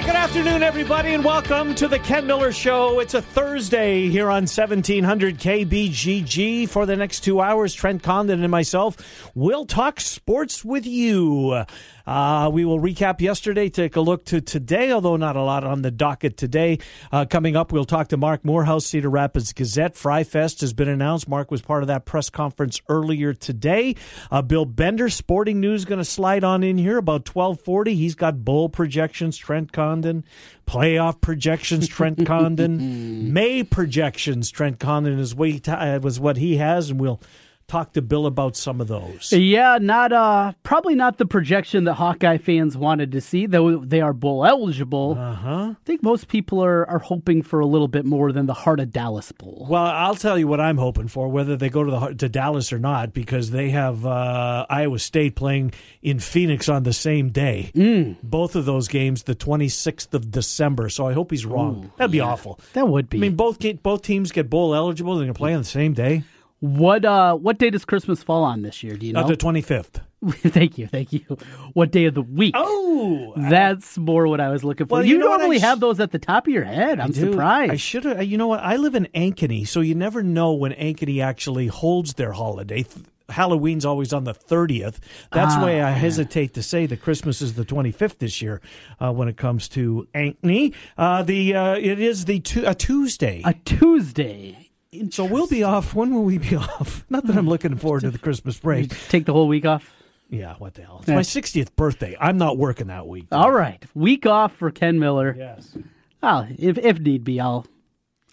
Hi, good afternoon, everybody, and welcome to the Ken Miller Show. It's a Thursday here on 1700 KBGG. For the next two hours, Trent Condon and myself will talk sports with you. Uh, we will recap yesterday, take a look to today, although not a lot on the docket today. Uh, coming up, we'll talk to Mark Morehouse, Cedar Rapids Gazette. Fry Fest has been announced. Mark was part of that press conference earlier today. Uh, Bill Bender, Sporting News, going to slide on in here about 1240. He's got bowl projections, Trent Condon. Playoff projections, Trent Condon. May projections, Trent Condon is what he, uh, was what he has, and we'll talk to Bill about some of those. Yeah, not uh probably not the projection that Hawkeye fans wanted to see, though they are bowl eligible. Uh-huh. I think most people are, are hoping for a little bit more than the Heart of Dallas Bowl. Well, I'll tell you what I'm hoping for, whether they go to the to Dallas or not, because they have uh, Iowa State playing in Phoenix on the same day. Mm. Both of those games, the 26th of December. So I hope he's wrong. Ooh, That'd be yeah. awful. That would be. I mean, both both teams get bowl eligible. They're going to play on the same day. What uh what day does Christmas fall on this year? Do you know? Uh, the 25th. thank you, thank you. What day of the week? Oh, That's more what I was looking for. Well, you, you know normally sh- have those at the top of your head. I'm Dude, surprised. I should have. You know what? I live in Ankeny, so you never know when Ankeny actually holds their holiday. Halloween's always on the 30th. That's Ah, why I hesitate to say that Christmas is the 25th this year uh, when it comes to Ankeny. Uh, the uh, it is the tu- a Tuesday. a Tuesday. So we'll be off. When will we be off? Not that I'm looking forward to the Christmas You break. take the whole week off. Yeah, what the hell? It's Yeah. my 60th birthday. I'm not working that week. All right, week off for Ken Miller. Yes. Oh, if if need be, I'll.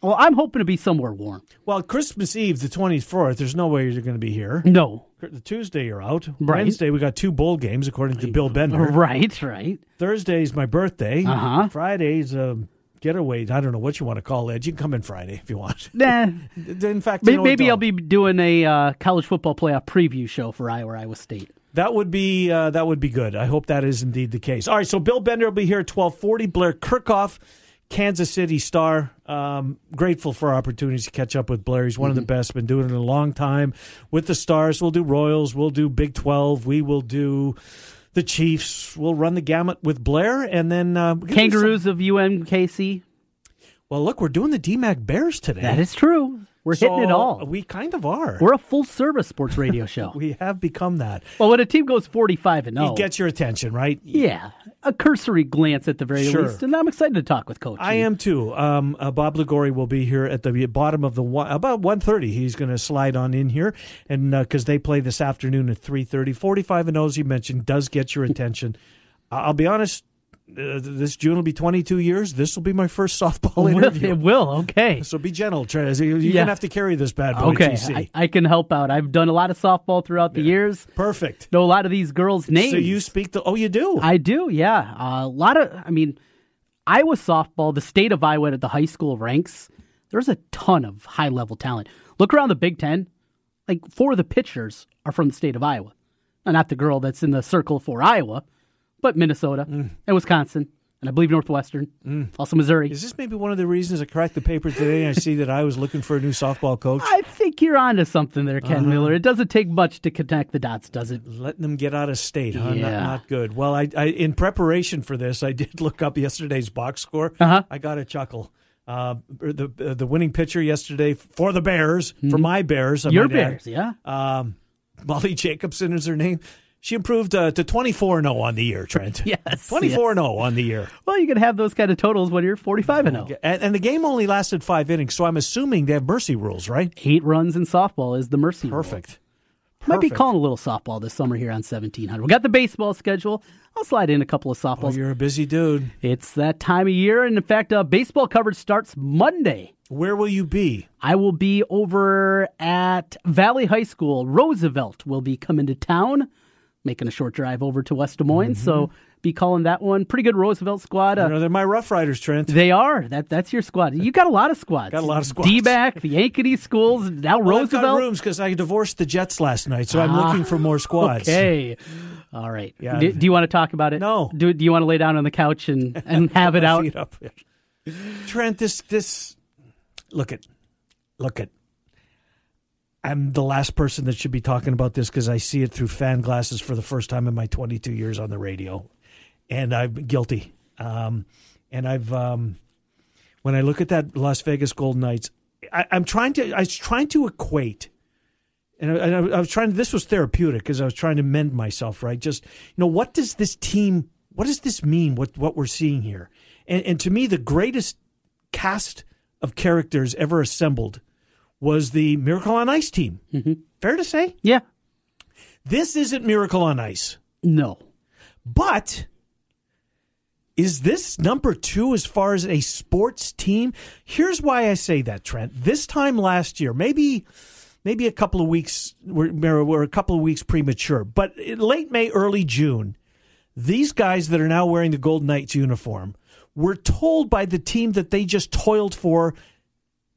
Well, I'm hoping to be somewhere warm. Well, Christmas Eve, the 24th, there's no way you're going to be here. No, The Tuesday you're out. Right. Wednesday we got two bowl games according to Bill Bender. right, right. Thursday's my birthday. Uh-huh. Friday's a getaway. I don't know what you want to call it. You can come in Friday if you want. Nah, In fact, maybe, you know maybe I'll be doing a uh, college football playoff preview show for Iowa Iowa State. That would be uh, that would be good. I hope that is indeed the case. All right, so Bill Bender will be here at twelve forty. Blair Kerkhoff, Kansas City Star. Um, grateful for opportunities to catch up with Blair. He's one of the best. Been doing it a long time with the Stars. We'll do Royals. We'll do Big Twelve. We will do the Chiefs. We'll run the gamut with Blair, and then uh, do some- Kangaroos of UMKC. well, look, we're doing the DMACC Bears today. That is true. We're hitting it all. We kind of are. We're a full service sports radio show. we have become that. well, when a team goes 45 and 0, It gets your attention, right? yeah, a cursory glance at the very Sure. least, and I'm excited to talk with Coach. I am too. Um, uh, Bob Ligori will be here at the bottom of the one, about one thirty. He's going to slide on in here, and because they play this afternoon at three thirty, forty-five and zero, as you mentioned, does get your attention. I'll be honest. Uh, this June will be 22 years. This will be my first softball interview. It will. Okay. So be gentle, Trez. You're Yeah. going to have to carry this bad boy. Okay. I, I can help out. I've done a lot of softball throughout the years. Perfect. Know a lot of these girls' names. So you speak the. Oh, you do. I do, yeah. Uh, a lot of, I mean, Iowa softball, the state of Iowa at the high school ranks, there's a ton of high level talent. Look around the Big Ten, like four of the pitchers are from the state of Iowa. Now, not the girl that's in the circle for Iowa, but Minnesota Mm. and Wisconsin, and I believe Northwestern, also Missouri. Is this maybe one of the reasons I cracked the paper today and I see that I was looking for a new softball coach? I think you're onto something there, Ken Uh-huh. Miller. It doesn't take much to connect the dots, does it? letting them get out of state, huh? Not, Yeah. not good. Well, I, I in preparation for this, I did look up yesterday's box score. Uh-huh. I got a chuckle. Uh, the uh, the winning pitcher yesterday for the Bears, for my Bears, I Mm-hmm. Your might add. Bears, yeah. Um, Molly Jacobson is her name. She improved uh, to 24 0 on the year, Trent. Yes, 24 0 on the year. Well, you can have those kind of totals when you're 45 and 0. And, and the game only lasted five innings, so I'm assuming they have mercy rules, right? Eight runs in softball is the mercy rule. Perfect. Might be calling a little softball this summer here on 1700. We got the baseball schedule. I'll slide in a couple of Oh, softballs. you're a busy dude. it's that time of year, and in fact, uh, baseball coverage starts Monday. Where will you be? I will be over at Valley High School. Roosevelt will be coming to town, making a short drive over to West Des Moines. Mm-hmm. So be calling that one. Pretty good Roosevelt squad. Uh, know, they're my Rough Riders, Trent. they are. That that's your squad. You got a lot of squads. Got a lot of squads. D-back, the Ankeny schools, now Well, I've got Roosevelt. rooms because I divorced the Jets last night, so I'm looking for more squads. Okay. All right. Yeah. Do, do you want to talk about it? No. Do, do you want to lay down on the couch and, and have it out? Trent, this this look at look at. I'm the last person that should be talking about this because I see it through fan glasses for the first time in my 22 years on the radio, and I'm guilty. Um, and I've um, when I look at that Las Vegas Golden Knights, I, I'm trying to I was trying to equate and I, and I was trying. This was therapeutic because I was trying to mend myself. Right, just you know, what does this team? What does this mean? What what we're seeing here? And, and to me, the greatest cast of characters ever assembled was the Miracle on Ice team. Mm-hmm. Fair to say? Yeah. This isn't Miracle on Ice. No. But is this number two as far as a sports team? Here's why I say that, Trent. This time last year, maybe maybe a couple of weeks we're, we're a couple of weeks premature, but late May, early June, these guys that are now wearing the Golden Knights uniform were told by the team that they just toiled for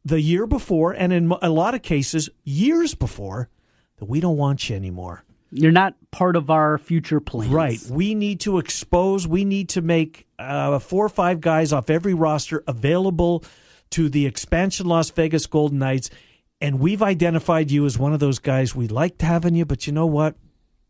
the year before, and in a lot of cases, years before, that we don't want you anymore. You're not part of our future plans. Right. We need to expose, we need to make uh, four or five guys off every roster available to the expansion Las Vegas Golden Knights and we've identified you as one of those guys we liked having you, but you know what?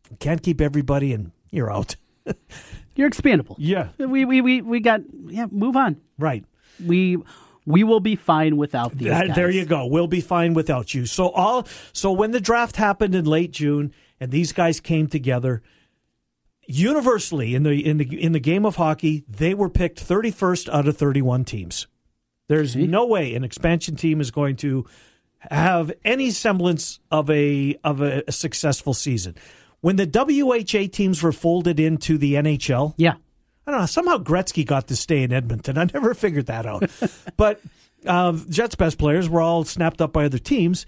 We can't keep everybody, and you're out. you're expandable. Yeah. We we we we got yeah. Move on. Right. We we will be fine without these. That, guys. There you go. We'll be fine without you. So all so when the draft happened in late June and these guys came together, universally in the in the in the game of hockey, they were picked 31st out of 31 teams. There's no way an expansion team is going to have any semblance of a of a, a successful season. When the WHA teams were folded into the NHL, yeah, I don't know. Somehow Gretzky got to stay in Edmonton. I never figured that out. but uh, Jets' best players were all snapped up by other teams.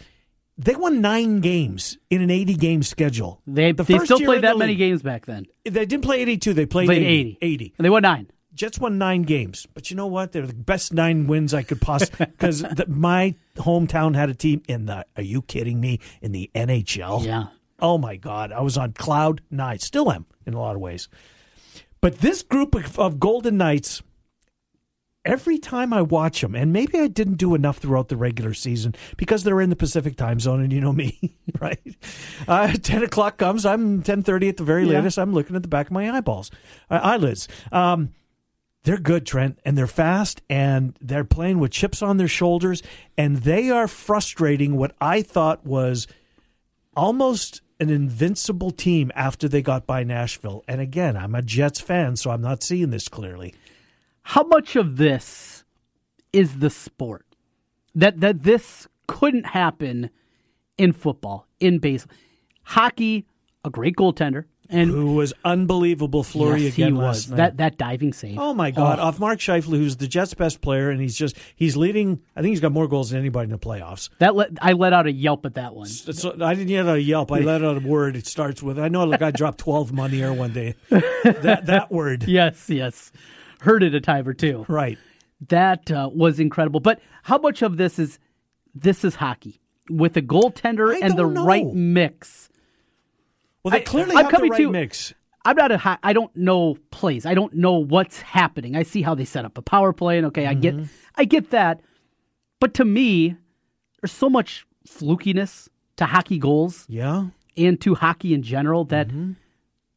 They won nine games in an 80 game schedule. They, the they still played that many games back then. They didn't play 82, they played, played 80. 80. 80. And they won nine. Jets won nine games, but you know what? They're the best nine wins I could possibly because my hometown had a team in the. Are you kidding me? In the NHL? Yeah. Oh my God, I was on cloud nine. Still am in a lot of ways. But this group of, of Golden Knights, every time I watch them, and maybe I didn't do enough throughout the regular season because they're in the Pacific time zone, and you know me, right? Uh, Ten o'clock comes, I'm ten thirty at the very Yeah. latest. I'm looking at the back of my eyeballs, uh, eyelids. Um, they're good, Trent, and they're fast, and they're playing with chips on their shoulders, and they are frustrating what I thought was almost an invincible team after they got by Nashville. And again, I'm a Jets fan, so I'm not seeing this clearly. How much of this is the sport? That that this couldn't happen in football, in baseball, hockey. A great goaltender, and Who was unbelievable Fleury yes, again he last was night. that that diving save. Oh my God! Off Mark Scheifele, who's the Jets' best player, and he's just he's leading. I think he's got more goals than anybody in the playoffs. That let, I let out a yelp at that one. So I didn't get a Yelp. I let out a word. It starts with I know. Like I dropped twelve money here one day. That that word, Yes, yes, heard it a time or two. right? That uh, was incredible. But how much of this is this is hockey with a goaltender I and the know. right mix? Well, they I- clearly I'm have the right to- mix. I'm not a I don't know plays. I don't know what's happening. I see how they set up a power play, and okay, I get Mm-hmm. I get that. But to me, there's so much flukiness to hockey goals Yeah, and to hockey in general that Mm-hmm.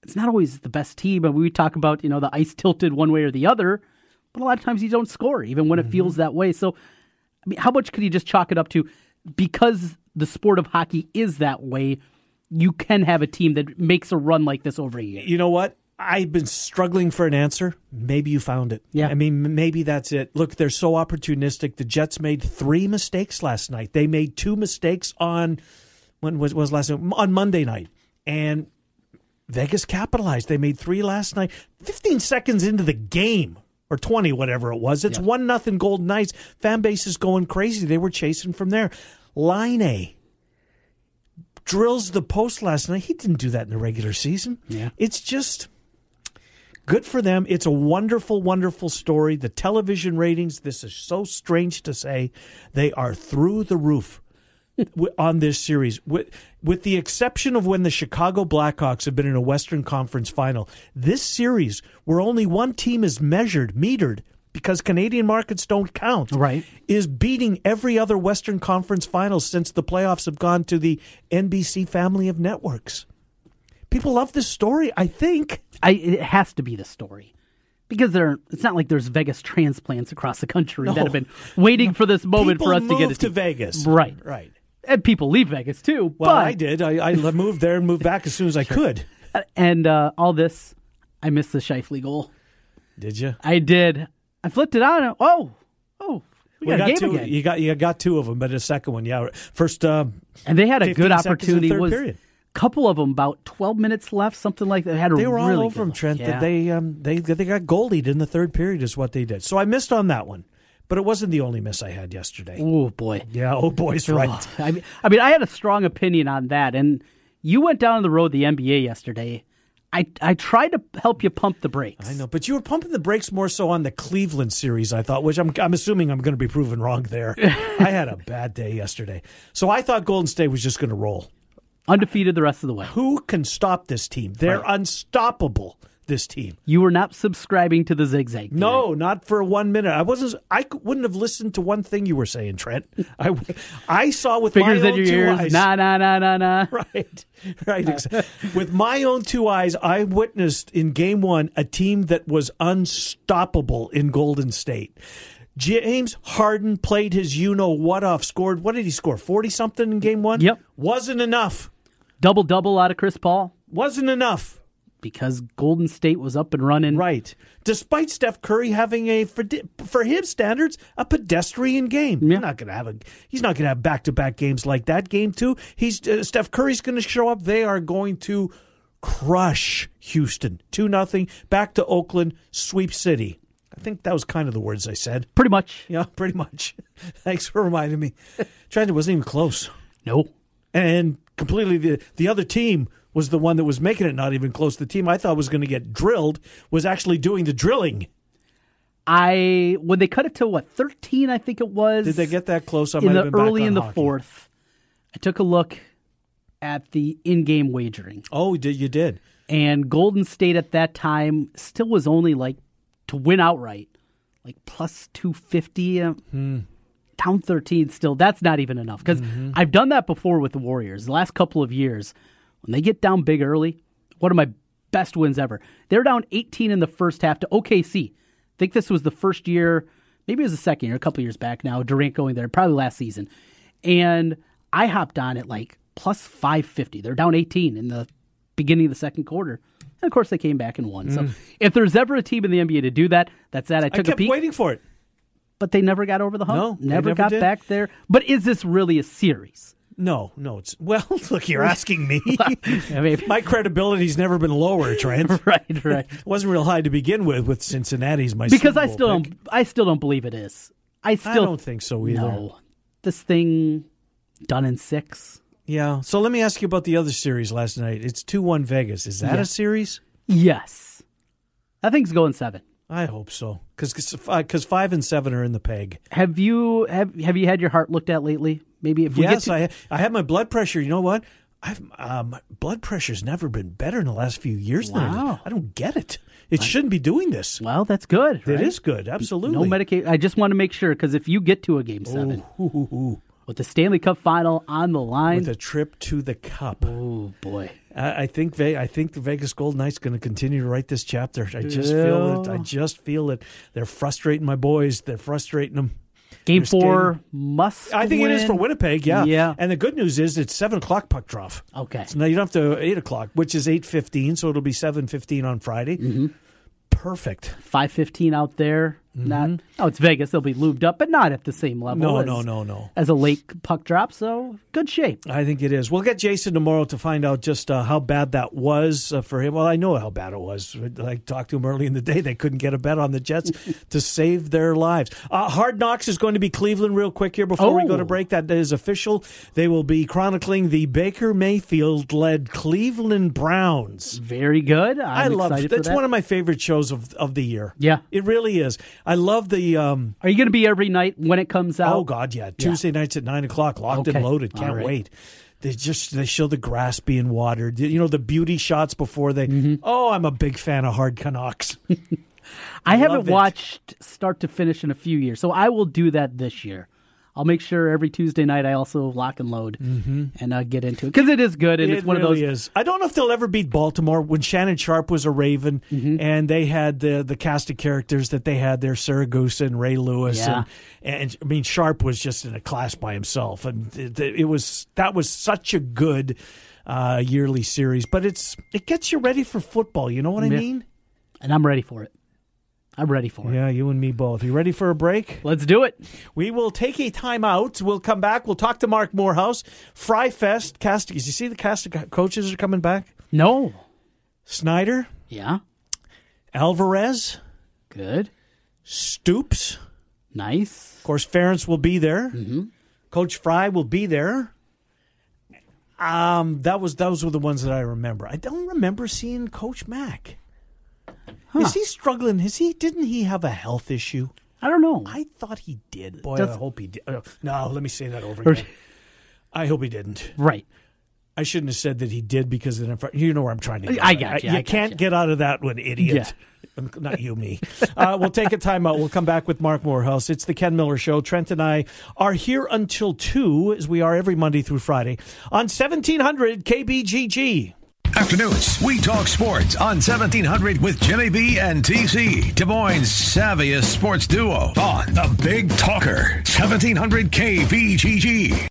it's not always the best team. And we talk about you know the ice tilted one way or the other, but a lot of times you don't score even when it Mm-hmm. feels that way. So, I mean, how much could you just chalk it up to because the sport of hockey is that way? You can have a team that makes a run like this over a year. you know what? I've been struggling for an answer. Maybe you found it. Yeah. I mean, maybe that's it. Look, they're so opportunistic. The Jets made three mistakes last night. They made two mistakes on when was was last night on Monday night, and Vegas capitalized. They made three last night. Fifteen seconds into the game. Or twenty, whatever it was. It's one nothing Golden Knights. Fan base is going crazy. They were chasing from there. Laine drills the post last night. He didn't do that in the regular season. Yeah. It's just good for them. It's a wonderful, wonderful story. The television ratings, this is so strange to say, they are through the roof on this series. With, with the exception of when the Chicago Blackhawks have been in a Western Conference final, this series, where only one team is measured, metered, because Canadian markets don't count, Right. is beating every other Western Conference final since the playoffs have gone to the NBC family of networks. People love this story, I think. I, it has to be the story because there. It's not like there's Vegas transplants across the country that have been waiting for this moment People for us to get it to Vegas. Right. Right. And people leave Vegas too. Well, but, I did. I, I moved there and moved back as soon as I could. And uh, all this, I missed the Scheifele goal. Did you? I did. I flipped it on. And, oh, oh, we, got, a game two. again. You got you got two of them, but the second one, yeah. First, uh, and they had a good opportunity. Was period. couple of them about twelve minutes left, something like that. They had a they were really all over them. Trent. Yeah. That they um they they got goalied in the third period is what they did. So I missed on that one, but it wasn't the only miss I had yesterday. Oh boy. Yeah, oh boy's right. I mean, I mean, I had a strong opinion on that, and you went down the road the NBA yesterday. I I tried to help you pump the brakes. I know, but you were pumping the brakes more so on the Cleveland series, I thought, which I'm I'm assuming I'm going to be proven wrong there. I had a bad day yesterday, so I thought Golden State was just going to roll. Undefeated the rest of the way. Who can stop this team? They're unstoppable. This team. You were not subscribing to the zigzag. theory. No, not for one minute. I wasn't. I wouldn't have listened to one thing you were saying, Trent. I, I saw with fingers my in own your two ears. eyes. Nah, nah, nah, nah, nah. Right, right. With my own two eyes, I witnessed in Game One a team that was unstoppable in Golden State. James Harden played his you know what off. Scored what did he score? Forty something in Game One. Yep. wasn't enough. Double double out of Chris Paul Wasn't enough. Because Golden State was up and running. Right. Despite Steph Curry having a for for his standards a pedestrian game. Yeah. He's not going to have a he's not going to have back-to-back games like that. Game 2, he's uh, Steph Curry's going to show up. They are going to crush Houston. 2 nothing back to Oakland, sweep city. I think that was kind of the words I said. Pretty much. Yeah, pretty much. Thanks for reminding me. Trent, wasn't even close. No. And completely the the other team was the one that was making it not even close. The team I thought was going to get drilled was actually doing the drilling. I when they cut it to what thirteen, I think it was. Did they get that close? I in might the have been back early on in the hockey. fourth? I took a look at the in-game wagering, Oh, did you did? and Golden State at that time still was only like to win outright, like plus two fifty. Uh, Hmm. Down thirteen, still that's not even enough because Mm-hmm. I've done that before with the Warriors. The last couple of years, when they get down big early, one of my best wins ever. They're down eighteen in the first half to OKC. I think this was the first year, maybe it was the second year, a couple years back now. Durant going there, probably last season, and I hopped on at like plus five fifty. They're down eighteen in the beginning of the second quarter. And of course, they came back and won. So, if there's ever a team in the NBA to do that, that's that. I Mm. I took a kept peek waiting for it. but they never got over the hump. No, never, never got did. back there. But is this really a series? No, no. It's well. Look, you're asking me. I mean, My credibility's never been lower, Trent. right, right. It wasn't real high to begin with. With Cincinnati's my Because I still pick. don't. I still don't believe it is. I I still don't think so either. No, this thing done in six. Yeah. So let me ask you about the other series last night. It's two one Vegas. Is that Yeah. a series? Yes, I think it's going seven. I hope so. because Because uh, five and seven are in the peg. Have you have have you had your heart looked at lately? Maybe if we yes, get to, I I have my blood pressure. You know what? I've uh, my blood pressure's never been better in the last few years. than it is. Wow. I don't get it. It shouldn't be doing this. well, that's good. It right? is good. Absolutely. No medication. I just want to make sure because if you get to a game seven oh. with the Stanley Cup final on the line, With a trip to the cup. oh boy, I, I think Ve- I think the Vegas Golden Knights going to continue to write this chapter. I just feel it. I just feel it. They're frustrating my boys. They're frustrating them. Game four must. I think it is for Winnipeg. Yeah. Yeah. And the good news is it's seven o'clock puck drop. Okay. So now you don't have to eight o'clock, which is eight fifteen. So it'll be seven fifteen on Friday. Mm-hmm. Perfect. five fifteen out there. Not oh, it's Vegas. They'll be lubed up, but not at the same level. No, as, no, no, no. As a late puck drop, so good shape. I think it is. We'll get Jason tomorrow to find out just uh, how bad that was uh, for him. Well, I know how bad it was. I talked to him early in the day. They couldn't get a bet on the Jets to save their lives. Uh, Hard Knocks is going to be Cleveland real quick here before we go to Oh. break. That is official. They will be chronicling the Baker Mayfield led Cleveland Browns. Very good. I'm I love it. That's that. one of my favorite shows of of the year. Yeah. it really is. I love the. Um, Are you going to be every night when it comes out? Oh God, yeah. Tuesday nights at nine o'clock, locked Okay. and loaded. Can't right. wait. They just they show the grass being watered. You know the beauty shots before they. Mm-hmm. Oh, I'm a big fan of Hard Canucks. I haven't watched start to finish in a few years, so I will do that this year. I'll make sure every Tuesday night I also lock and load and uh, get into it because it is good and It it's one really of those. is. I don't know if they'll ever beat Baltimore when Shannon Sharpe was a Raven Mm-hmm. and they had the the cast of characters that they had there, Siragusa and Ray Lewis, Yeah. and and I mean Sharpe was just in a class by himself, and it, it was that was such a good uh, yearly series. But it's it gets you ready for football. You know what I mean? And I'm ready for it. I'm ready for it. Yeah, you and me both. You ready for a break? Let's do it. We will take a time out. We'll come back. We'll talk to Mark Morehouse. Fry Fest. Cast. You see the cast of coaches are coming back. No. Snyder, Yeah. Alvarez, Good. Stoops. Nice. Of course, Ferentz will be there. Mm-hmm. Coach Fry will be there. Um, that was those were the ones that I remember. I don't remember seeing Coach Mack. Is he struggling? Is he? Didn't he have a health issue? I don't know. I thought he did. Boy, Does- I hope he did. Oh, uh, no, let me say that over again. I hope he didn't. right. I shouldn't have said that he did because then you know where I'm trying to. Get I got uh, you, You I can't you. get out of that one, idiot. Um, not you, me. Uh, we'll take a time out. We'll come back with Mark Morehouse. It's the Ken Miller Show. Trent and I are here until 2, as we are every Monday through Friday, on 1700 KBGG. Afternoons, we talk sports on 1700 with Jimmy B and TC, Des Moines' savviest sports duo on the Big Talker, 1700 KBGG.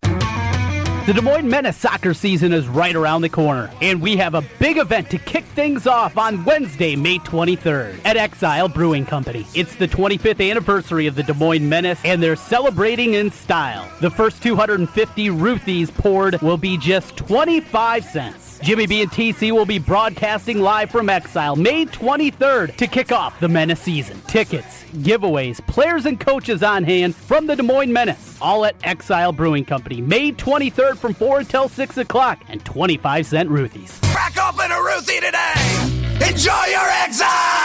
The Des Moines Menace soccer season is right around the corner, and we have a big event to kick things off on Wednesday, May 23rd at Exile Brewing Company. It's the 25th anniversary of the Des Moines Menace, and they're celebrating in style. The first 250 Ruthies poured will be just 25 cents. Jimmy B and TC will be broadcasting live from Exile May 23rd to kick off the Menace season. Tickets, giveaways, players and coaches on hand from the Des Moines Menace. All at Exile Brewing Company, May 23rd from 4 until 6 o'clock, and 25 cent Ruthies. Crack open a Ruthie today! Enjoy your exile!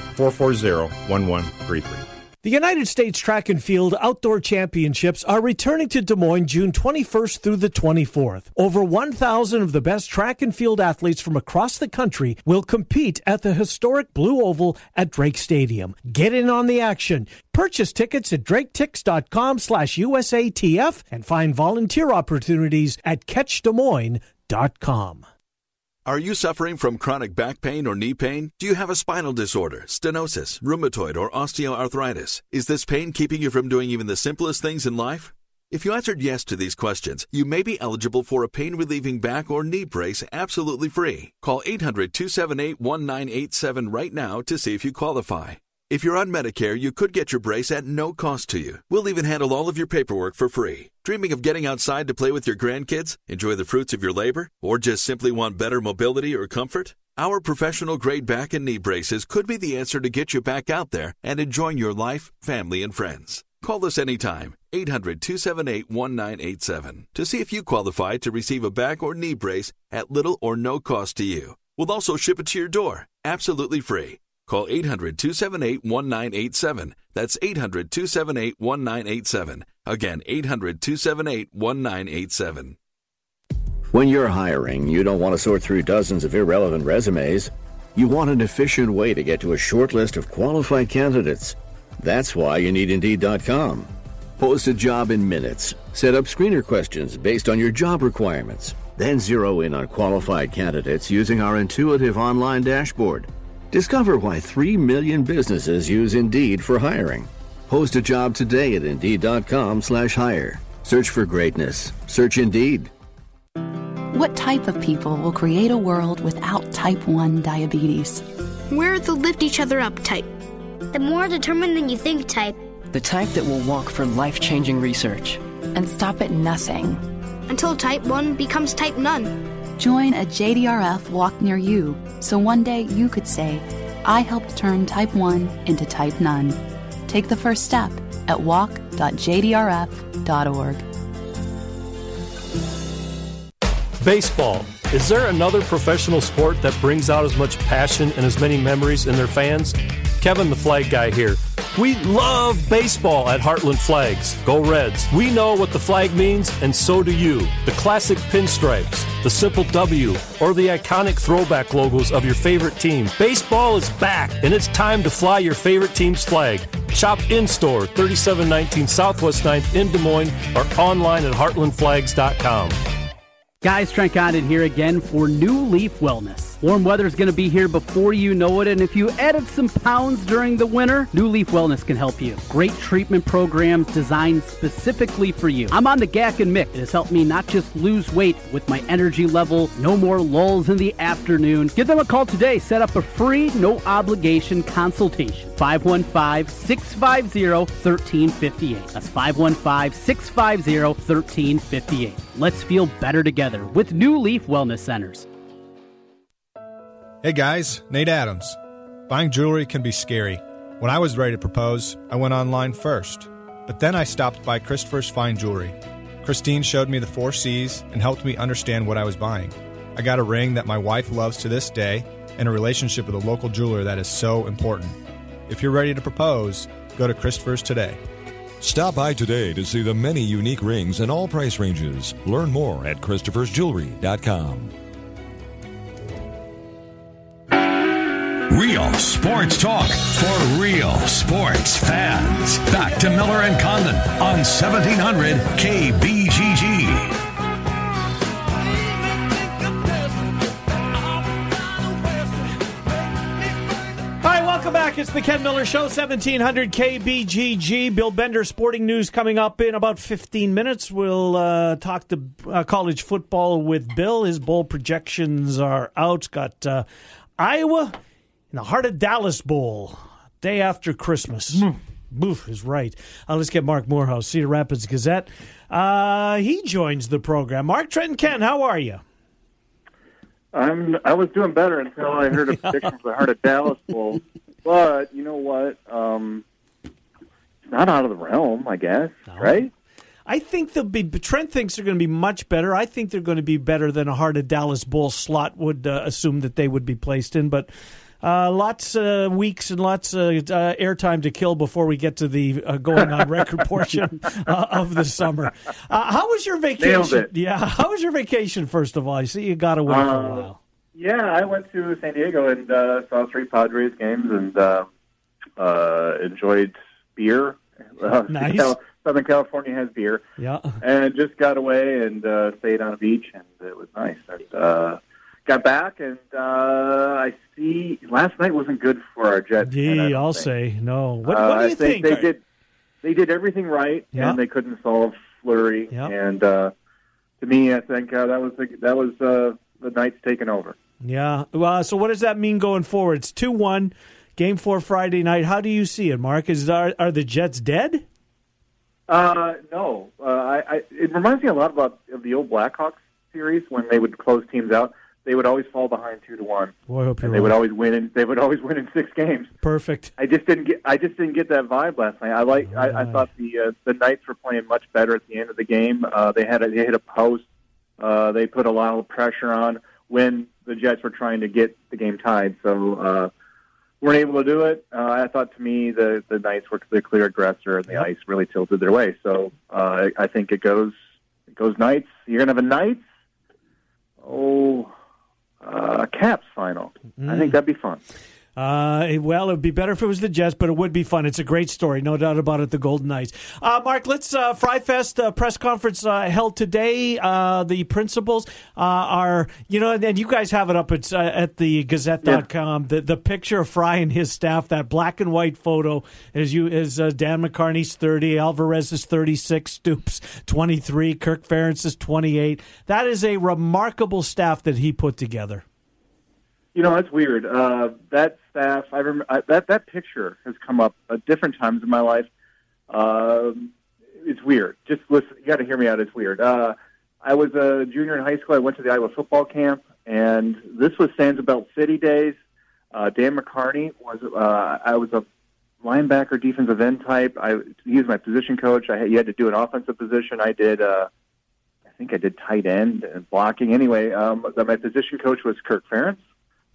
440-1133. The United States Track and Field Outdoor Championships are returning to Des Moines June 21st through the 24th. Over 1,000 of the best track and field athletes from across the country will compete at the historic Blue Oval at Drake Stadium. Get in on the action. Purchase tickets at draketix.com slash USATF and find volunteer opportunities at catchdesmoines.com. Are you suffering from chronic back pain or knee pain? Do you have a spinal disorder, stenosis, rheumatoid, or osteoarthritis? Is this pain keeping you from doing even the simplest things in life? If you answered yes to these questions, you may be eligible for a pain relieving back or knee brace absolutely free. Call 800 278 1987 right now to see if you qualify. If you're on Medicare, you could get your brace at no cost to you. We'll even handle all of your paperwork for free. Dreaming of getting outside to play with your grandkids, enjoy the fruits of your labor, or just simply want better mobility or comfort? Our professional grade back and knee braces could be the answer to get you back out there and enjoying your life, family, and friends. Call us anytime, 800 278 1987, to see if you qualify to receive a back or knee brace at little or no cost to you. We'll also ship it to your door, absolutely free. Call 800 278 1987. That's 800 278 1987. Again, 800 278 1987. When you're hiring, you don't want to sort through dozens of irrelevant resumes. You want an efficient way to get to a short list of qualified candidates. That's why you need Indeed.com. Post a job in minutes. Set up screener questions based on your job requirements. Then zero in on qualified candidates using our intuitive online dashboard. Discover why 3 million businesses use Indeed for hiring. Post a job today at Indeed.com slash hire. Search for greatness. Search Indeed. What type of people will create a world without type 1 diabetes? We're the lift each other up type. The more determined than you think type. The type that will walk for life changing research. And stop at nothing. Until type 1 becomes type none. Join a JDRF walk near you so one day you could say, I helped turn type 1 into type none. Take the first step at walk.jdrf.org. Baseball. Is there another professional sport that brings out as much passion and as many memories in their fans? Kevin the Flag Guy here. We love baseball at Heartland Flags. Go Reds. We know what the flag means, and so do you. The classic pinstripes, the simple W, or the iconic throwback logos of your favorite team. Baseball is back, and it's time to fly your favorite team's flag. Shop in store, 3719 Southwest 9th in Des Moines, or online at heartlandflags.com. Guys, Trent Condon here again for New Leaf Wellness. Warm weather is going to be here before you know it, and if you added some pounds during the winter, New Leaf Wellness can help you. Great treatment programs designed specifically for you. I'm on the GAC and Mick. It has helped me not just lose weight with my energy level, no more lulls in the afternoon. Give them a call today. Set up a free, no obligation consultation. 515 650 1358. That's 515 650 1358. Let's feel better together with New Leaf Wellness Centers. Hey guys, Nate Adams. Buying jewelry can be scary. When I was ready to propose, I went online first. But then I stopped by Christopher's Fine Jewelry. Christine showed me the four C's and helped me understand what I was buying. I got a ring that my wife loves to this day and a relationship with a local jeweler that is so important. If you're ready to propose, go to Christopher's today. Stop by today to see the many unique rings in all price ranges. Learn more at Christopher'sJewelry.com. Real sports talk for real sports fans. Back to Miller and Condon on 1700 KBGG. Welcome back. It's the Ken Miller Show, 1700 KBGG. Bill Bender Sporting News coming up in about 15 minutes. We'll uh, talk to uh, college football with Bill. His bowl projections are out. Got uh, Iowa in the heart of Dallas Bowl, day after Christmas. Mm. Boof is right. Uh, let's get Mark Morehouse, Cedar Rapids Gazette. Uh, he joins the program. Mark Trenton Ken, how are you? I'm. I was doing better until I heard a prediction for the Heart of Dallas Bowl. But you know what? Um, it's not out of the realm, I guess. No. Right? I think they'll be. Trent thinks they're going to be much better. I think they're going to be better than a Heart of Dallas Bowl slot would uh, assume that they would be placed in. But uh, lots of weeks and lots of uh, airtime to kill before we get to the uh, going on record portion uh, of the summer. Uh, how was your vacation? Yeah, how was your vacation? First of all, I see you got away for a uh, while. Yeah, I went to San Diego and saw three Padres games and enjoyed beer. nice. Southern California has beer. Yeah. And just got away and stayed on a beach, and it was nice. And, got back, and uh, I see last night wasn't good for our Jets. Gee, I'll think. say no. What, what do uh, you think? think? They did. They did everything right, Yeah. and they couldn't solve Fleury. Yeah. And uh, to me, I think uh, that was the, that was uh, the Knights taking over. Yeah. Well, so what does that mean going forward? It's two one, game four Friday night. How do you see it, Mark? Is are, are the Jets dead? Uh, no, uh, I, I, it reminds me a lot about of the old Blackhawks series when they would close teams out. They would always fall behind two to one, Boy, I hope you're and they would always win. In, they would always win in six games. Perfect. I just didn't get. I just didn't get that vibe last night. I like. I, I thought the uh, the Knights were playing much better at the end of the game. Uh, they had a, they hit a post. Uh, they put a lot of pressure on when the Jets were trying to get the game tied. So uh, weren't able to do it. Uh, I thought to me the the Knights were the clear aggressor, and the ice really tilted their way. So uh, I, I think it goes it goes Knights. You're gonna have a Knights. Oh, uh, Caps final. I think that'd be fun. Uh, well, it would be better if it was the Jets, but it would be fun. It's a great story, no doubt about it. The Golden Knights. Uh, Mark, let's uh, Fry Fest uh, press conference uh, held today. Uh, the principals uh, are, you know, and you guys have it up at, uh, at the Gazette.com. The the picture of Fry and his staff, that black and white photo, is you is uh, Dan McCarney's thirty, Alvarez is thirty six, Stoops twenty three, Kirk Ferentz is twenty eight. That is a remarkable staff that he put together. You know, that's weird. Uh, that staff, I remember I, that that picture has come up at different times in my life. Um, it's weird. Just listen. You got to hear me out. It's weird. Uh, I was a junior in high school. I went to the Iowa football camp, and this was Sands City days. Uh, Dan McCarney was uh, I was a linebacker, defensive end type. I he was my position coach. I had, you had to do an offensive position. I did. Uh, I think I did tight end and blocking. Anyway, um, my position coach was Kirk Ferentz,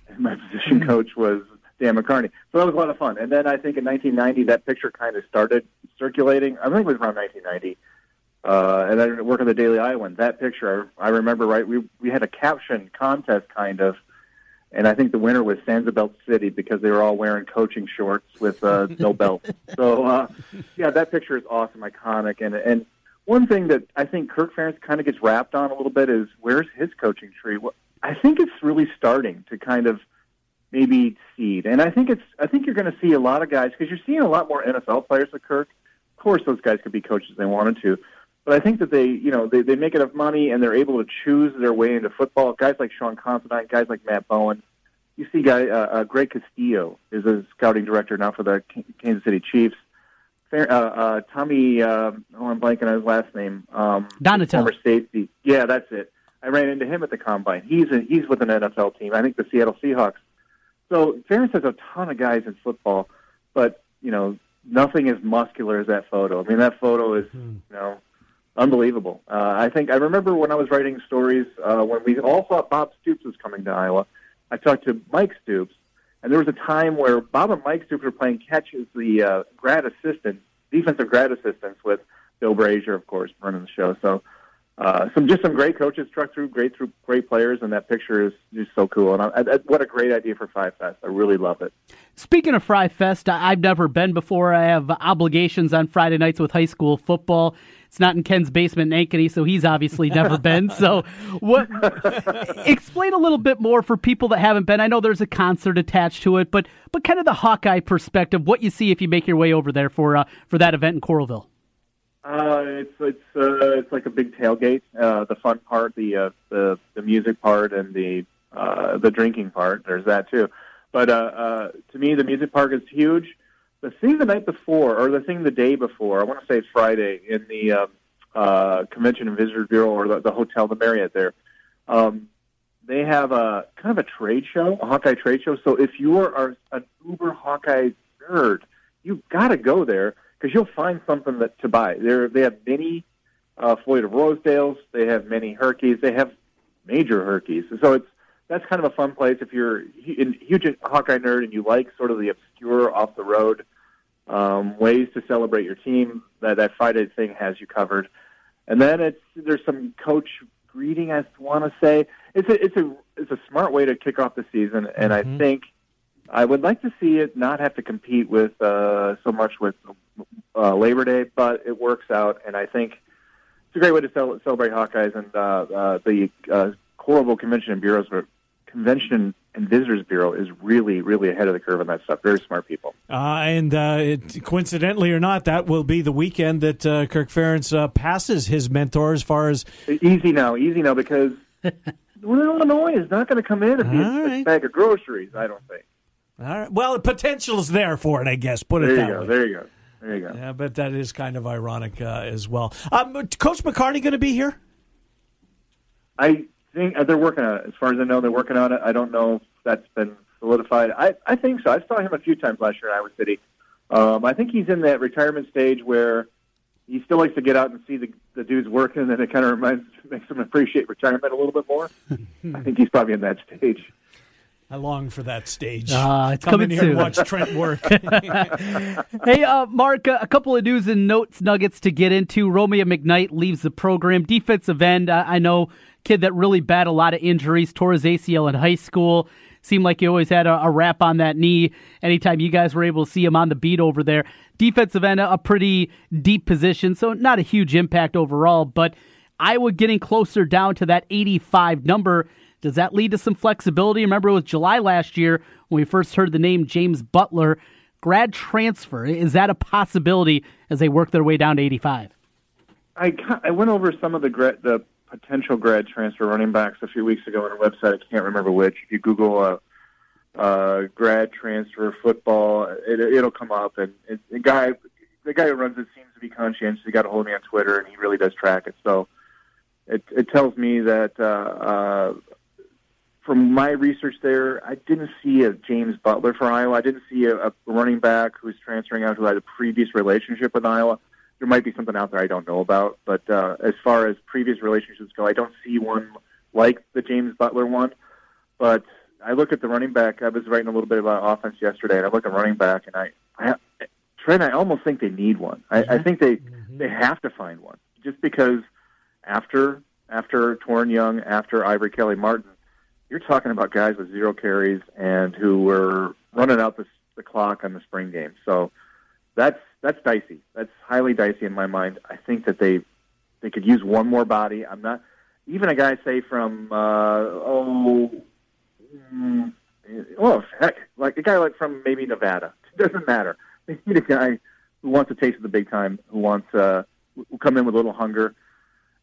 and my position coach was Dan McCarney. So that was a lot of fun. And then I think in 1990 that picture kind of started circulating. I think it was around 1990. Uh, and then work on the Daily Iowan. That picture, I, I remember right. We we had a caption contest kind of, and I think the winner was Sansabelt City because they were all wearing coaching shorts with uh, no belt. So uh, yeah, that picture is awesome, iconic, and and one thing that I think Kirk Ferentz kind of gets wrapped on a little bit is where's his coaching tree? Well, I think it's really starting to kind of maybe seed, and I think it's I think you're going to see a lot of guys because you're seeing a lot more NFL players with Kirk. Of course, those guys could be coaches if they wanted to, but I think that they, you know, they, they make enough money and they're able to choose their way into football. Guys like Sean Considine, guys like Matt Bowen. You see, guy uh, uh, Greg Castillo is a scouting director now for the Kansas City Chiefs. Fair, uh, uh, Tommy, uh, oh, I'm blanking on his last name. Um, Donatell. Former safety. Yeah, that's it. I ran into him at the combine. He's a, he's with an NFL team. I think the Seattle Seahawks. So Ferentz has a ton of guys in football, but you know nothing as muscular as that photo. I mean, that photo is you know unbelievable. Uh, I think I remember when I was writing stories uh, when we all thought Bob Stoops was coming to Iowa. I talked to Mike Stoops, and there was a time where Bob and Mike Stoops were playing catch as the uh, grad assistant, defensive grad assistants with Bill Brashier, of course, running the show. So. Uh, some just some great coaches struck through, great through, great players, and that picture is just so cool. And I, I, what a great idea for Fry Fest! I really love it. Speaking of Fry Fest, I've never been before. I have obligations on Friday nights with high school football. It's not in Ken's basement in Ankeny, so he's obviously never been. So, what? explain a little bit more for people that haven't been. I know there's a concert attached to it, but but kind of the Hawkeye perspective. What you see if you make your way over there for uh, for that event in Coralville. It's it's uh, it's like a big tailgate. Uh, the fun part, the uh, the the music part, and the uh, the drinking part. There's that too. But uh, uh, to me, the music park is huge. The thing the night before, or the thing the day before, I want to say Friday in the uh, uh, Convention and Visitors Bureau or the, the hotel, the Marriott there. Um, they have a kind of a trade show, a Hawkeye trade show. So if you are an uber Hawkeye nerd, you've got to go there because you'll find something that to buy. They they have many uh, Floyd of Rosedales. They have many Herkies. They have major Herkies. So it's that's kind of a fun place if you're a huge Hawkeye nerd and you like sort of the obscure, off the road um, ways to celebrate your team. That that Friday thing has you covered. And then it's there's some coach greeting. I want to say it's a it's a it's a smart way to kick off the season, and Mm-hmm. I think I would like to see it not have to compete with uh, so much with uh, Labor Day, but it works out, and I think it's a great way to cel- celebrate Hawkeyes. And uh, uh, the uh, Coralville Convention and Bureaus, Convention and Visitors Bureau is really, really ahead of the curve on that stuff. Very smart people. Uh, and uh, it, coincidentally or not, that will be the weekend that uh, Kirk Ferentz uh, passes his mentor as far as Easy now, easy now, because well, Illinois is not going to come in and be All a, right. bag of groceries. I don't think. All right. Well, the potential is there for it, I guess. Put it There that you go. way. There you go. There you go. Yeah, but that is kind of ironic uh, as well. Um, Coach McCarney going to be here? I think uh, they're working on it. As far as I know, they're working on it. I don't know if that's been solidified. I, I think so. I saw him a few times last year in Iowa City. Um, I think he's in that retirement stage where he still likes to get out and see the, the dudes working, and it kind of reminds makes him appreciate retirement a little bit more. I think he's probably in that stage. I long for that stage. Ah, it's Come coming in here and watch Trent work. hey, uh, Mark, uh, a couple of news and notes nuggets to get into. Romeo McKnight leaves the program. Defensive end, uh, I know, kid that really bad a lot of injuries, tore his ACL in high school. Seemed like he always had a, a wrap on that knee anytime you guys were able to see him on the beat over there. Defensive end, a pretty deep position, so not a huge impact overall, but Iowa getting closer down to that 85 number. Does that lead to some flexibility? Remember, it was July last year when we first heard the name James Butler. Grad transfer, is that a possibility as they work their way down to 85? I I went over some of the the potential grad transfer running backs a few weeks ago on a website. I can't remember which. If you Google uh, uh, grad transfer football, it, it'll come up. And the guy the guy who runs it seems to be conscientious. He got a hold of me on Twitter, and he really does track it. So it it tells me that uh, uh, from my research there, I didn't see a James Butler for Iowa. I didn't see a, a running back who's transferring out who had a previous relationship with Iowa. There might be something out there I don't know about, but uh, as far as previous relationships go, I don't see one like the James Butler one. But I look at the running back. I was writing a little bit about offense yesterday, and I look at running back, and I, I Trent, I almost think they need one. I, I think they they have to find one just because after after Toren Young, after Ivory Kelly Martin, you're talking about guys with zero carries and who were running out the, the clock on the spring game. So that's that's dicey. That's highly dicey in my mind. I think that they they could use one more body. I'm not even a guy say from uh, oh mm, oh heck like a guy like from maybe Nevada. It doesn't matter. They need a guy who wants a taste of the big time, who wants uh, will come in with a little hunger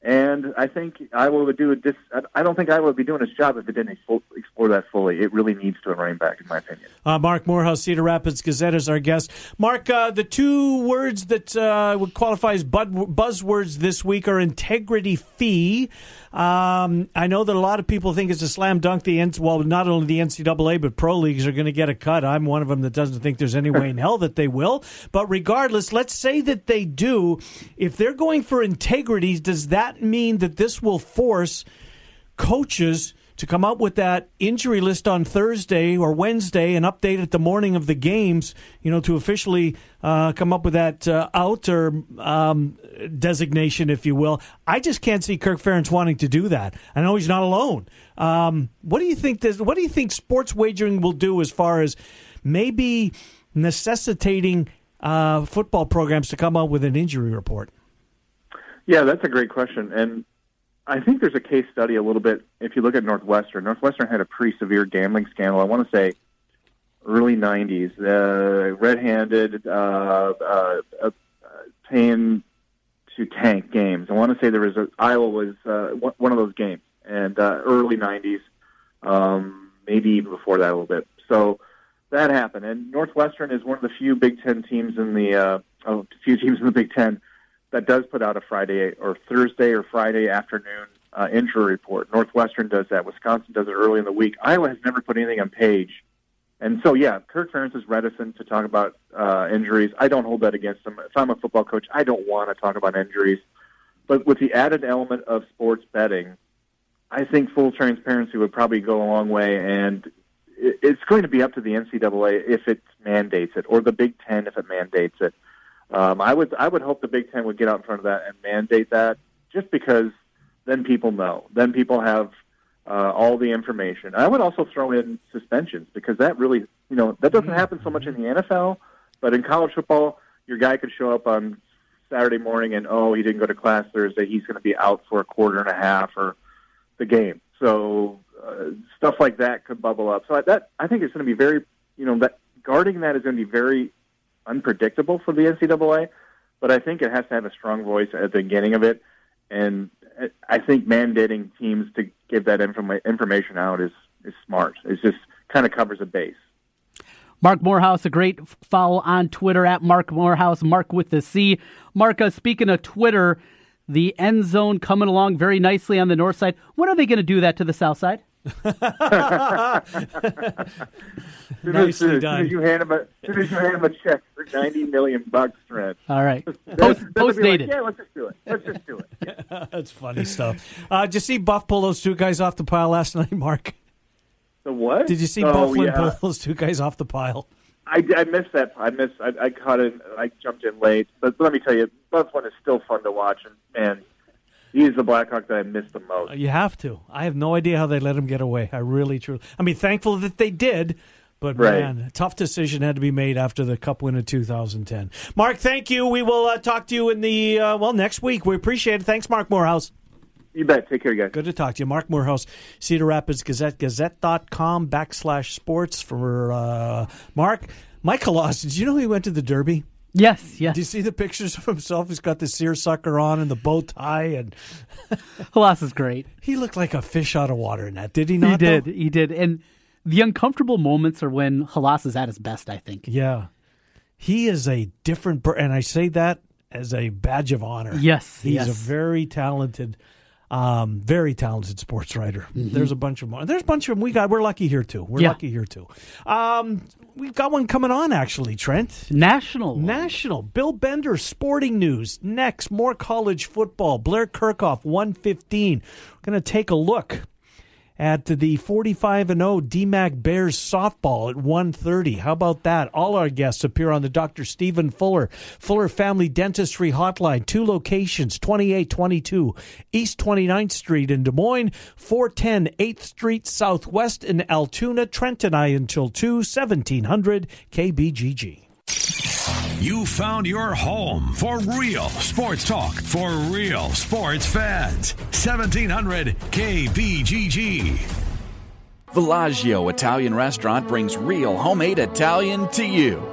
and I think Iowa would do a dis. I don't think Iowa would be doing its job if it didn't explore that fully. It really needs to running back, in my opinion. Uh, Marc Morehouse, Cedar Rapids Gazette, is our guest. Mark, uh, the two words that uh, would qualify as buzzwords this week are integrity fee. Um, I know that a lot of people think it's a slam dunk. The N- well, not only the NCAA but pro leagues are going to get a cut. I'm one of them that doesn't think there's any way in hell that they will. But regardless, let's say that they do. If they're going for integrity, does that mean that this will force coaches? to come up with that injury list on Thursday or Wednesday and update it the morning of the games, you know, to officially uh, come up with that uh, out or um, designation, if you will. I just can't see Kirk Ferentz wanting to do that. I know he's not alone. Um, what do you think? This, what do you think sports wagering will do as far as maybe necessitating uh, football programs to come up with an injury report? Yeah, that's a great question, and I think there's a case study a little bit. If you look at Northwestern, Northwestern had a pretty severe gambling scandal. I want to say early '90s, uh, red-handed, uh, uh, uh, paying to tank games. I want to say there was a Iowa was uh, one of those games, and uh, early '90s, um, maybe even before that a little bit. So that happened, and Northwestern is one of the few Big Ten teams in the uh, oh, few teams in the Big Ten that does put out a Friday or Thursday or Friday afternoon uh, injury report. Northwestern does that. Wisconsin does it early in the week. Iowa has never put anything on page. And so, yeah, Kirk Ferentz is reticent to talk about uh, injuries. I don't hold that against him. If I'm a football coach, I don't want to talk about injuries. But with the added element of sports betting, I think full transparency would probably go a long way. And it's going to be up to the NCAA if it mandates it, or the Big Ten if it mandates it. Um, I would I would hope the Big Ten would get out in front of that and mandate that, just because then people know, then people have uh, all the information. I would also throw in suspensions because that really, you know, that doesn't happen so much in the NFL, but in college football, your guy could show up on Saturday morning and oh, he didn't go to class Thursday, he's going to be out for a quarter and a half or the game. So uh, stuff like that could bubble up. So that I think it's going to be very, you know, that guarding that is going to be very unpredictable for the NCAA, but I think it has to have a strong voice at the beginning of it. And I think mandating teams to give that informa- information out is, is smart. It just kind of covers a base. Marc Morehouse, a great follow on Twitter at Marc Morehouse, Mark with the C. Mark, uh, speaking of Twitter, the end zone coming along very nicely on the north side. When are they going to do that to the south side? Nicely done. you hand him a, soon as you hand him a check for ninety million bucks, Fred. All right, post, post dated. Like, yeah, let's just do it. Let's just do it. That's funny stuff. Uh, did you see Buff pull those two guys off the pile last night, Mark? The what? Did you see oh, Byfuglien yeah. pull those two guys off the pile? I, I missed that. I missed. I, I caught it. I jumped in late, but let me tell you, Buff one is still fun to watch, and man he's the Blackhawk that I miss the most. You have to. I have no idea how they let him get away. I really, truly. I mean, thankful that they did. But right. man, tough decision had to be made after the Cup win in 2010. Mark, thank you. We will uh, talk to you in the uh, well next week. We appreciate it. Thanks, Marc Morehouse. You bet. Take care, guys. Good to talk to you. Marc Morehouse, Cedar Rapids Gazette, gazette.com backslash sports for uh, Mark. Mike Hlas, did you know he went to the Derby? Yes, yes. Do you see the pictures of himself? He's got the seersucker on and the bow tie, and Hlas is great. He looked like a fish out of water in that. Did he not? He did. though? He did. And the uncomfortable moments are when Hlas is at his best. I think. Yeah, he is a different. And I say that as a badge of honor. Yes, he's yes. a very talented. Um, very talented sports writer. Mm-hmm. There's a bunch of more. There's a bunch of them. We got. We're lucky here too. We're Yeah. lucky here too. Um, we've got one coming on actually, Trent. National. National. Bill Bender, Sporting News. Next, more college football. Blair Kerkhoff, 115. We're going to take a look at the 45 and 0 DMACC Bears softball at 1:30. How about that? All our guests appear on the Dr. Stephen Fuller Fuller Family Dentistry Hotline. Two locations, 2822 East 29th Street in Des Moines, 410 8th Street Southwest in Altoona. Trent and I until 2 1700 KBGG. You found your home for real sports talk for real sports fans. 1700 KBGG. Villaggio Italian Restaurant brings real homemade Italian to you.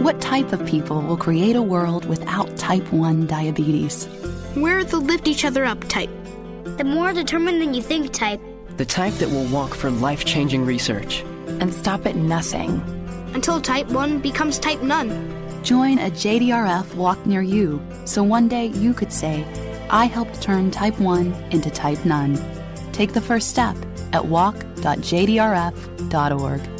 What type of people will create a world without type 1 diabetes? We're the lift each other up type. The more determined than you think type. The type that will walk for life changing research. And stop at nothing. Until type 1 becomes type none. Join a JDRF walk near you so one day you could say, I helped turn type 1 into type none. Take the first step at walk.jdrf.org.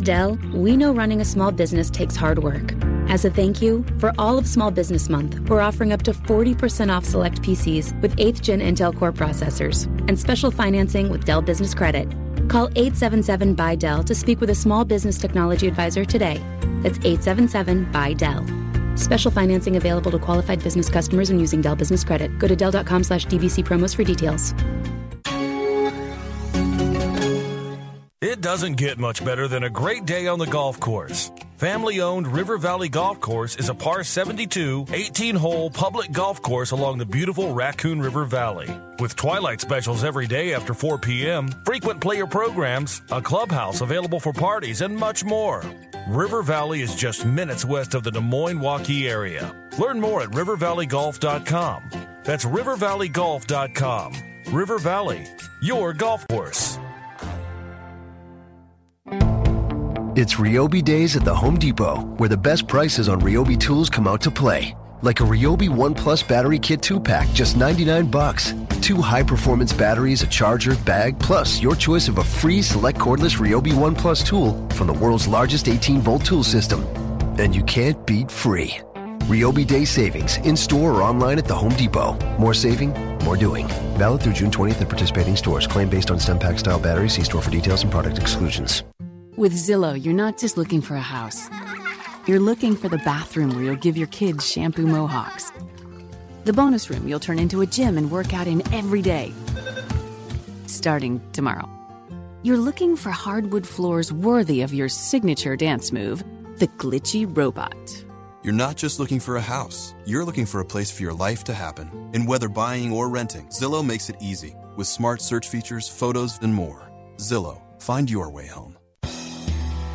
At Dell, we know running a small business takes hard work. As a thank you, for all of Small Business Month, we're offering up to 40% off select PCs with 8th gen Intel Core processors and special financing with Dell Business Credit. Call 877 by Dell to speak with a small business technology advisor today. That's 877 by Dell. Special financing available to qualified business customers when using Dell Business Credit. Go to Dell.com slash DBC promos for details. Doesn't get much better than a great day on the golf course. Family owned River Valley Golf Course is a par 72, 18 hole public golf course along the beautiful Raccoon River Valley. With twilight specials every day after 4 p.m., frequent player programs, a clubhouse available for parties, and much more. River Valley is just minutes west of the Des Moines Waukee area. Learn more at rivervalleygolf.com. That's rivervalleygolf.com. River Valley, your golf course. It's Ryobi days at the Home Depot, where the best prices on Ryobi tools come out to play. Like a Ryobi One Plus battery kit 2-pack, just 99 bucks. Two high-performance batteries, a charger, bag, plus your choice of a free select cordless Ryobi One Plus tool from the world's largest 18-volt tool system. And you can't beat free. Ryobi Day savings, in-store or online at the Home Depot. More saving, more doing. Valid through June 20th at participating stores. Claim based on STEM pack style batteries. See store for details and product exclusions. With Zillow, you're not just looking for a house. You're looking for the bathroom where you'll give your kids shampoo mohawks. The bonus room you'll turn into a gym and work out in every day. Starting tomorrow. You're looking for hardwood floors worthy of your signature dance move, the glitchy robot. You're not just looking for a house, you're looking for a place for your life to happen. And whether buying or renting, Zillow makes it easy with smart search features, photos, and more. Zillow, find your way home.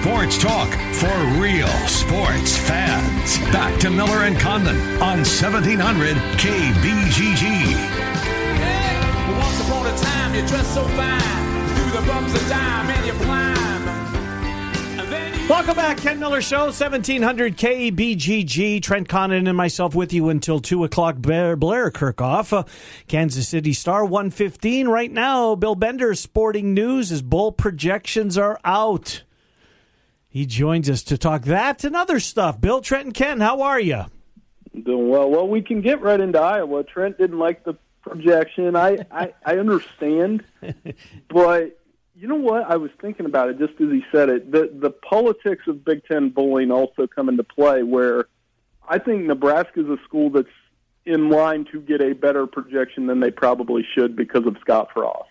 Sports talk for real sports fans. Back to Miller and Condon on 1700 KBGG. Once upon a time, you dressed so fine, through the bumps of time, and you climb. Welcome back, Ken Miller Show, 1700 KBGG. Trent Condon and myself with you until 2 o'clock. Blair, Blair Kerkhoff, uh, Kansas City Star 115. Right now, Bill Bender, Sporting News, his bowl projections are out. He joins us to talk that and other stuff. Bill, Trent, and Ken, how are you? Doing well. Well, we can get right into Iowa. Trent didn't like the projection. I, I, I understand, but you know what? I was thinking about it just as he said it. The the politics of Big Ten bullying also come into play. Where I think Nebraska is a school that's in line to get a better projection than they probably should because of Scott Frost.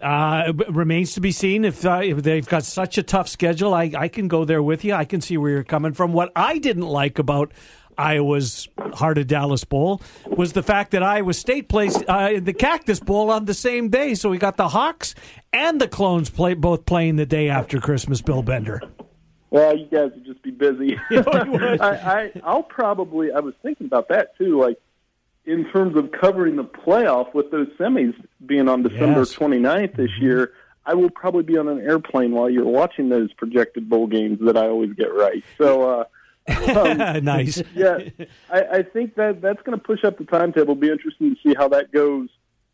Uh, it remains to be seen if, uh, if they've got such a tough schedule. I, I can go there with you. I can see where you're coming from. What I didn't like about Iowa's Heart of Dallas Bowl was the fact that Iowa State plays uh, the Cactus Bowl on the same day. So we got the Hawks and the Clones play both playing the day after Christmas. Bill Bender. Well, you guys would just be busy. I, I, I'll probably. I was thinking about that too. Like in terms of covering the playoff with those semis being on December Yes. 29th this year, I will probably be on an airplane while you're watching those projected bowl games that I always get right. So, uh, um, nice. yeah, I, I think that that's going to push up the timetable. Be interesting to see how that goes.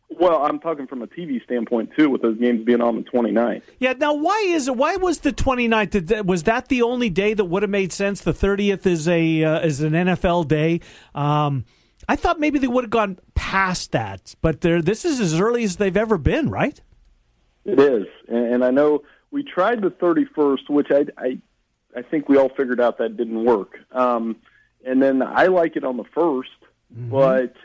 Well, I'm talking from a TV standpoint too, with those games being on the 29th. Yeah. Now, why is it? Why was the 29th? Did Was that the only day that would have made sense? The 30th is a uh, is an NFL day. Um, I thought maybe they would have gone past that, but they're, this is as early as they've ever been, right? It is, and, and I know we tried the 31st, which I, I, I think we all figured out that didn't work. Um, and then I like it on the 1st, but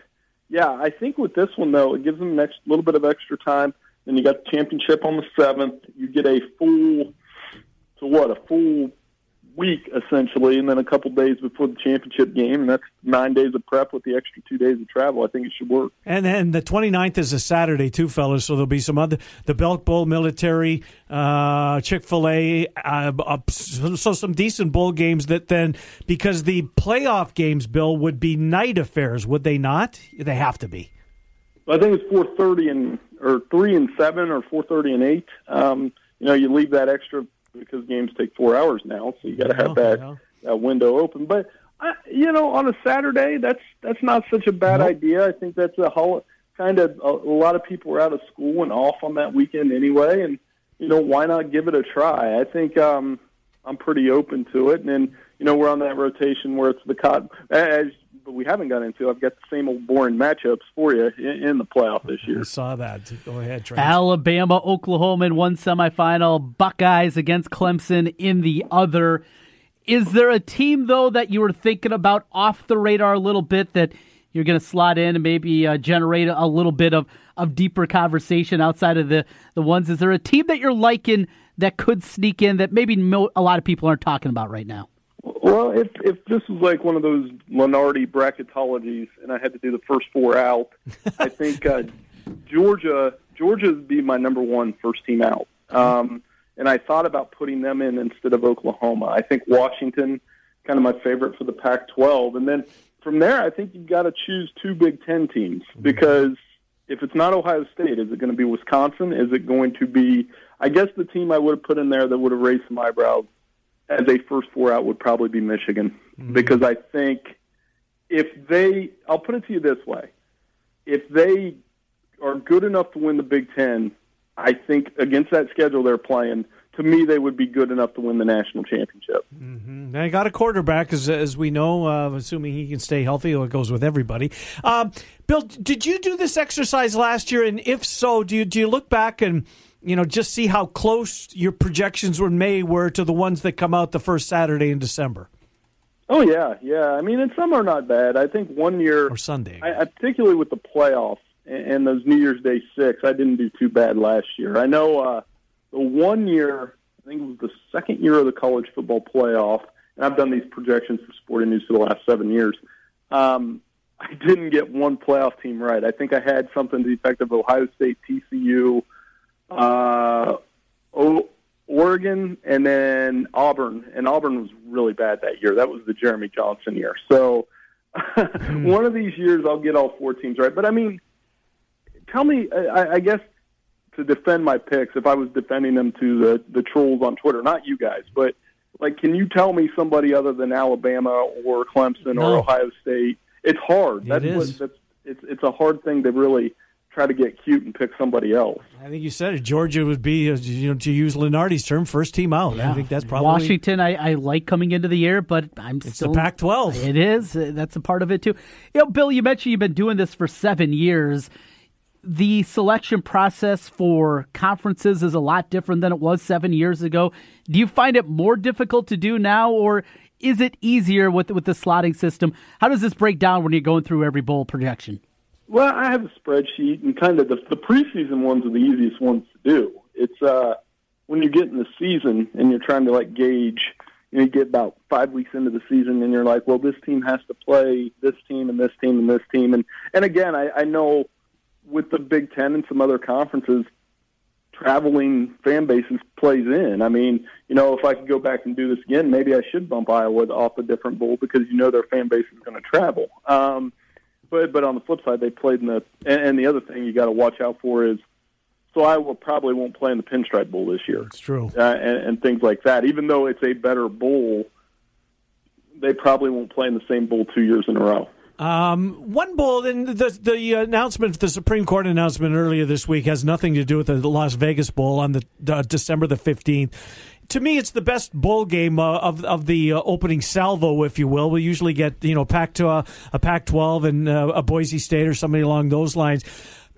yeah, I think with this one though, it gives them a little bit of extra time. Then you got the championship on the seventh. You get a full, to what a full week essentially, and then a couple days before the championship game, and that's nine days of prep with the extra two days of travel. I think it should work. And then the 29th is a Saturday too, fellas. So there'll be some other the Belk Bowl, military, uh, Chick Fil A. Uh, uh, so, so some decent bowl games that then because the playoff games, Bill, would be night affairs, would they not? They have to be. I think it's four thirty and or three and seven or four thirty and eight. Um, you know, you leave that extra because games take four hours now, so you got to have that, that window open. But I, you know, on a Saturday, that's that's not such a bad idea. I think that's a whole kind of a, a lot of people are out of school and off on that weekend anyway, and you know, why not give it a try? I think um, I'm pretty open to it, and then you know, we're on that rotation where it's the cotton as but we haven't got into. I've got the same old boring matchups for you in, in the playoff this year. I saw that. Go ahead, Trent. Alabama, Oklahoma in one semifinal, Buckeyes against Clemson in the other. Is there a team though that you were thinking about off the radar a little bit that you're going to slot in and maybe uh, generate a little bit of, of deeper conversation outside of the, the ones? Is there a team that you're liking that could sneak in that maybe mo- a lot of people aren't talking about right now? Well, if if this was like one of those Lunardi bracketologies, and I had to do the first four out, I think uh, Georgia Georgia would be my number one first team out. Um, and I thought about putting them in instead of Oklahoma. I think Washington, kind of my favorite for the Pac-12, and then from there, I think you've got to choose two Big Ten teams because if it's not Ohio State, is it going to be Wisconsin? Is it going to be? I guess the team I would have put in there that would have raised some eyebrows as a first four out would probably be Michigan mm-hmm. because I think if they, I'll put it to you this way, if they are good enough to win the Big Ten, I think against that schedule they're playing to me, they would be good enough to win the national championship. Mm-hmm. They got a quarterback, as, as we know, uh, assuming he can stay healthy. It goes with everybody. Um, Bill, did you do this exercise last year? And if so, do you, do you look back and you know just see how close your projections were May were to the ones that come out the first Saturday in December? Oh yeah, yeah. I mean, and some are not bad. I think one year or Sunday, I, particularly with the playoffs and, and those New Year's Day six, I didn't do too bad last year. I know. Uh, the one year, I think it was the second year of the college football playoff, and I've done these projections for Sporting News for the last seven years. Um, I didn't get one playoff team right. I think I had something to the effect of Ohio State, TCU, uh, o- Oregon, and then Auburn. And Auburn was really bad that year. That was the Jeremy Johnson year. So hmm. one of these years I'll get all four teams right. But I mean, tell me, I, I guess to defend my picks if I was defending them to the the trolls on Twitter, not you guys, but like, can you tell me somebody other than Alabama or Clemson no. or Ohio State? It's hard. It that's is. What, that's it's it's a hard thing to really try to get cute and pick somebody else. I think you said it. Georgia would be, uh, you know, to use Lunardi's term, first team out. Yeah. I think that's probably Washington. I, I like coming into the year, but I'm it's still the Pac-12. It is. That's a part of it too. You know, Bill, you mentioned you've been doing this for seven years the selection process for conferences is a lot different than it was seven years ago. Do you find it more difficult to do now, or is it easier with with the slotting system? How does this break down when you're going through every bowl projection? Well, I have a spreadsheet, and kind of the, the preseason ones are the easiest ones to do. It's uh, when you get in the season and you're trying to like gauge. You, get about five weeks into the season, and you're like, "Well, this team has to play this team and this team and this team." And and again, I, I know with the Big Ten and some other conferences, traveling fan bases plays in. I mean, you know, if I could go back and do this again, maybe I should bump Iowa off a different bowl because you know their fan base is going to travel. Um, but but on the flip side, they played in the and, and the other thing you got to watch out for is so Iowa probably won't play in the Pinstripe Bowl this year. It's true, uh, and, and things like that. Even though it's a better bowl, they probably won't play in the same bowl two years in a row. Um, one bowl, and the the announcement, the Supreme Court announcement earlier this week has nothing to do with the Las Vegas Bowl on the uh, December the fifteenth. To me, it's the best bowl game uh, of of the uh, opening salvo, if you will. We usually get you know Pac to a, a Pac twelve and uh, a Boise State or somebody along those lines.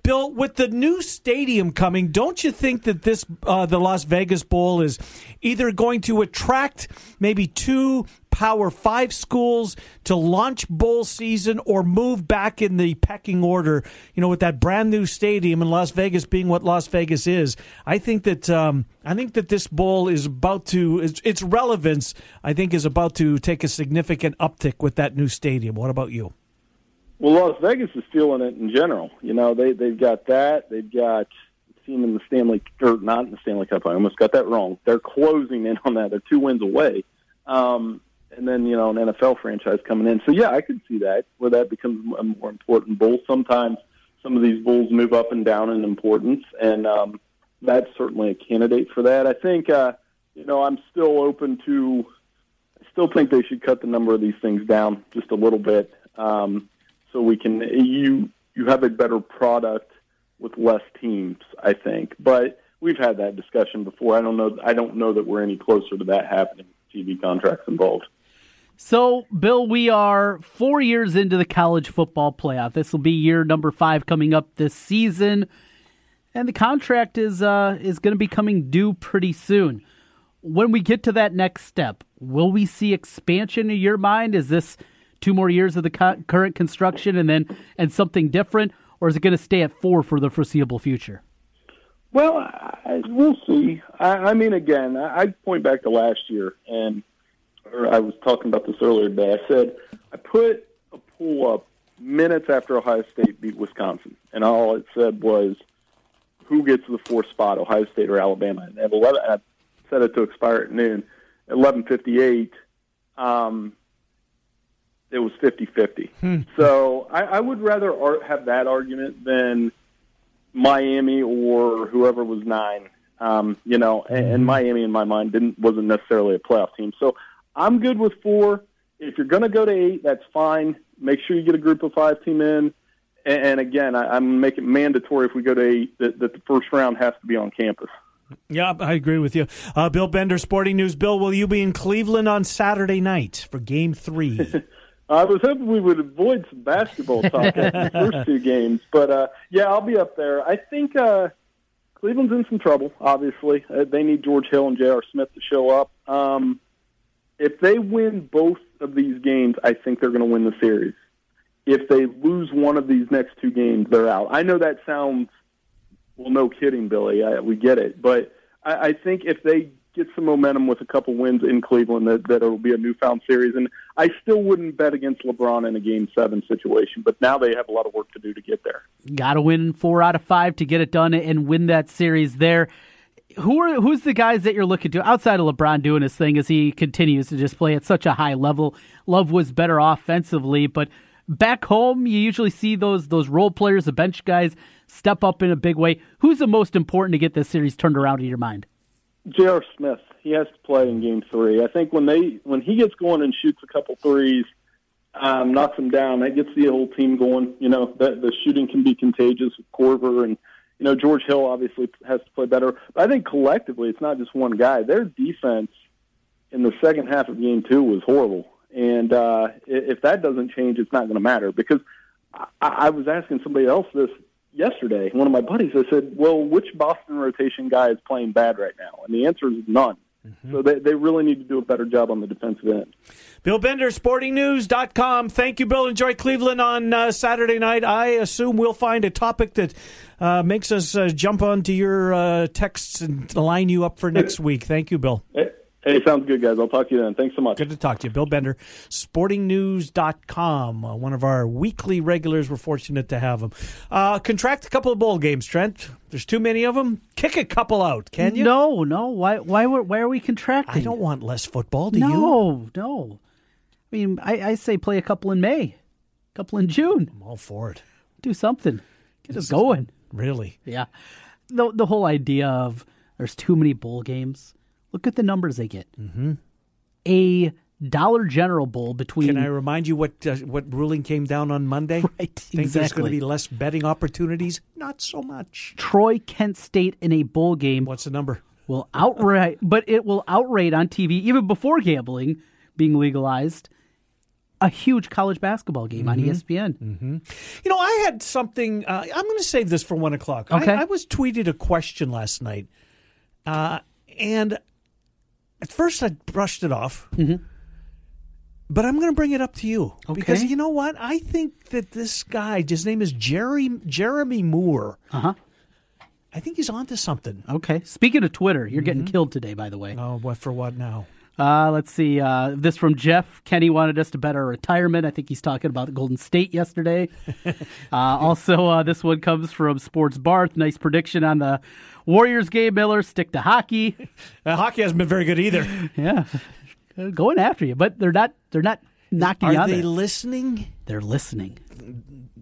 Bill, with the new stadium coming, don't you think that this uh, the Las Vegas Bowl is either going to attract maybe two Power Five schools to launch bowl season, or move back in the pecking order? You know, with that brand new stadium in Las Vegas being what Las Vegas is, I think that um, I think that this bowl is about to its, its relevance. I think is about to take a significant uptick with that new stadium. What about you? Well, Las Vegas is feeling it in general. You know, they they've got that. They've got team in the Stanley or not in the Stanley Cup. I almost got that wrong. They're closing in on that. They're two wins away. Um, and then you know an NFL franchise coming in. So yeah, I could see that where that becomes a more important bowl. Sometimes some of these bulls move up and down in importance, and um, that's certainly a candidate for that. I think uh, you know I'm still open to. I still think they should cut the number of these things down just a little bit. Um, so we can you you have a better product with less teams, I think. But we've had that discussion before. I don't know. I don't know that we're any closer to that happening. TV contracts involved. So, Bill, we are four years into the college football playoff. This will be year number five coming up this season, and the contract is uh, is going to be coming due pretty soon. When we get to that next step, will we see expansion in your mind? Is this two more years of the co- current construction and then and something different, or is it going to stay at four for the foreseeable future? Well, I, we'll see. I, I mean, again, I, I point back to last year, and or I was talking about this earlier today. I said I put a pool up minutes after Ohio State beat Wisconsin, and all it said was who gets the fourth spot, Ohio State or Alabama. And eleven, I set it to expire at noon. Eleven fifty eight, um, it was 50-50. Hmm. So I, I would rather ar- have that argument than Miami or whoever was nine. Um, you know, and, and Miami in my mind didn't wasn't necessarily a playoff team. So I'm good with four. If you're going to go to eight, that's fine. Make sure you get a group of five team in. And, and again, I, I'm making it mandatory if we go to eight that, that the first round has to be on campus. Yeah, I agree with you. Uh, Bill Bender, Sporting News. Bill, will you be in Cleveland on Saturday night for Game Three? I was hoping we would avoid some basketball talk after the first two games, but uh, yeah, I'll be up there. I think uh, Cleveland's in some trouble. Obviously, uh, they need George Hill and J.R. Smith to show up. Um, if they win both of these games, I think they're going to win the series. If they lose one of these next two games, they're out. I know that sounds well, no kidding, Billy. I, we get it, but I, I think if they get some momentum with a couple wins in Cleveland, that that it'll be a newfound series. And I still wouldn't bet against LeBron in a Game Seven situation, but now they have a lot of work to do to get there. Got to win four out of five to get it done and win that series there. Who are who's the guys that you're looking to outside of LeBron doing his thing as he continues to just play at such a high level? Love was better offensively, but back home you usually see those those role players, the bench guys step up in a big way. Who's the most important to get this series turned around in your mind? J.R. Smith. He has to play in Game Three. I think when they when he gets going and shoots a couple threes, um, knocks them down, that gets the whole team going. You know, that the shooting can be contagious with Korver and you know George Hill obviously has to play better. But I think collectively, it's not just one guy. Their defense in the second half of Game Two was horrible, and uh, if that doesn't change, it's not going to matter because. I, I was asking somebody else this yesterday, one of my buddies, I said, well, which Boston rotation guy is playing bad right now? And the answer is none. Mm-hmm. So they, they really need to do a better job on the defensive end. Bill Bender, sportingnews.com. Thank you, Bill. Enjoy Cleveland on uh, Saturday night. I assume we'll find a topic that uh, makes us uh, jump onto your uh, texts and line you up for next week. Thank you, Bill. Hey, sounds good, guys. I'll talk to you then. Thanks so much. Good to talk to you. Bill Bender, sportingnews.com, uh, one of our weekly regulars. We're fortunate to have him. Uh, contract a couple of bowl games, Trent. There's too many of them. Kick a couple out, can you? No, no. Why, why, why are we contracting? I don't want less football, do no, you? No, no. I mean, I, I, say play a couple in May, a couple in June. I'm all for it. Do something. Get this us going. Really? Yeah. The, the whole idea of there's too many bowl games Look at the numbers they get. Mm-hmm. A Dollar General Bowl between. Can I remind you what uh, what ruling came down on Monday? Right, Think exactly. there's going to be less betting opportunities? Not so much. Troy Kent State in a bowl game. What's the number? Will outright, but it will outrate on TV even before gambling being legalized. A huge college basketball game mm-hmm. on ESPN. Mm-hmm. You know, I had something. Uh, I'm going to save this for one o'clock. Okay. I, I was tweeted a question last night, uh, and at first I brushed it off, mm-hmm. but I'm going to bring it up to you okay. because you know what? I think that this guy, his name is Jerry Jeremy Moore. Uh huh. I think he's onto something. Okay. Speaking of Twitter, you're mm-hmm. getting killed today, by the way. Oh, what for? What now? Uh, let's see. Uh, this from Jeff. Kenny wanted us to bet our retirement. I think he's talking about Golden State yesterday. uh, also, uh, this one comes from Sports Barth. Nice prediction on the Warriors game, Miller. Stick to hockey. Uh, hockey hasn't been very good either. yeah, going after you, but they're not. They're not knocking Are you out. they listening? They're listening.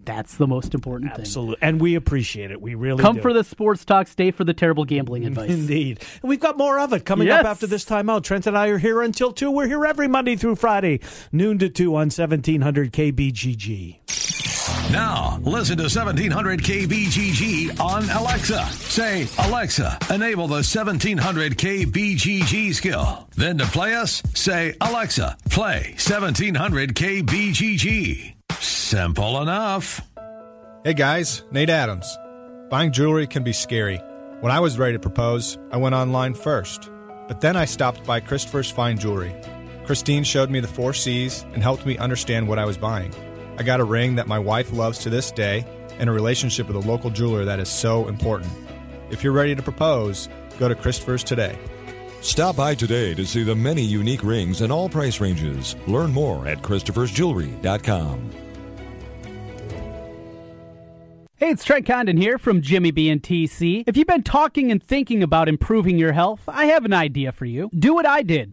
That's the most important Absolutely. thing. Absolutely. And we appreciate it. We really Come do. for the sports talk, stay for the terrible gambling advice. Indeed. And we've got more of it coming yes. up after this timeout. Trent and I are here until 2. We're here every Monday through Friday, noon to 2 on 1700 KBGG. Now, listen to 1700 KBGG on Alexa. Say, Alexa, enable the 1700 KBGG skill. Then to play us, say, Alexa, play 1700 KBGG. Simple enough. Hey guys, Nate Adams. Buying jewelry can be scary. When I was ready to propose, I went online first. But then I stopped by Christopher's Fine Jewelry. Christine showed me the four C's and helped me understand what I was buying. I got a ring that my wife loves to this day and a relationship with a local jeweler that is so important. If you're ready to propose, go to Christopher's today. Stop by today to see the many unique rings in all price ranges. Learn more at Christopher'sJewelry.com. Hey, it's Trent Condon here from Jimmy B and TC. If you've been talking and thinking about improving your health, I have an idea for you. Do what I did.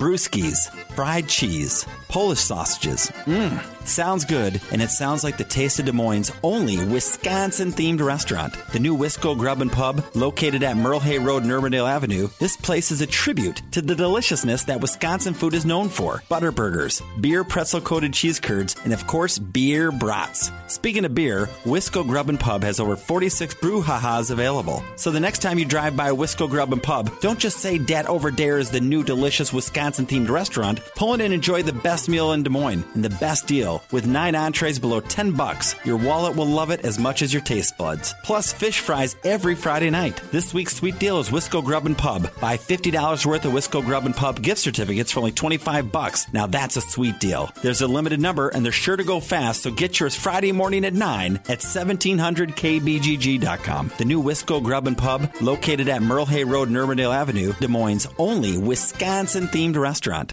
Brewskis, fried cheese, Polish sausages. Mmm, sounds good, and it sounds like the taste of Des Moines' only Wisconsin themed restaurant. The new Wisco Grub and Pub, located at Merle Hay Road and Urbandale Avenue, this place is a tribute to the deliciousness that Wisconsin food is known for butter burgers, beer pretzel coated cheese curds, and of course, beer brats. Speaking of beer, Wisco Grub and Pub has over 46 brouhahas available. So the next time you drive by Wisco Grub and Pub, don't just say Dat Over Dare is the new delicious Wisconsin themed restaurant. Pull in and enjoy the best meal in Des Moines and the best deal. With nine entrees below 10 bucks, your wallet will love it as much as your taste buds. Plus fish fries every Friday night. This week's sweet deal is Wisco Grub and Pub. Buy $50 worth of Wisco Grub and Pub gift certificates for only 25 bucks. Now that's a sweet deal. There's a limited number and they're sure to go fast, so get yours Friday morning at 9 at 1700kbgg.com. The new Wisco Grub and Pub, located at Merle Hay Road and Avenue, Des Moines' only Wisconsin themed restaurant.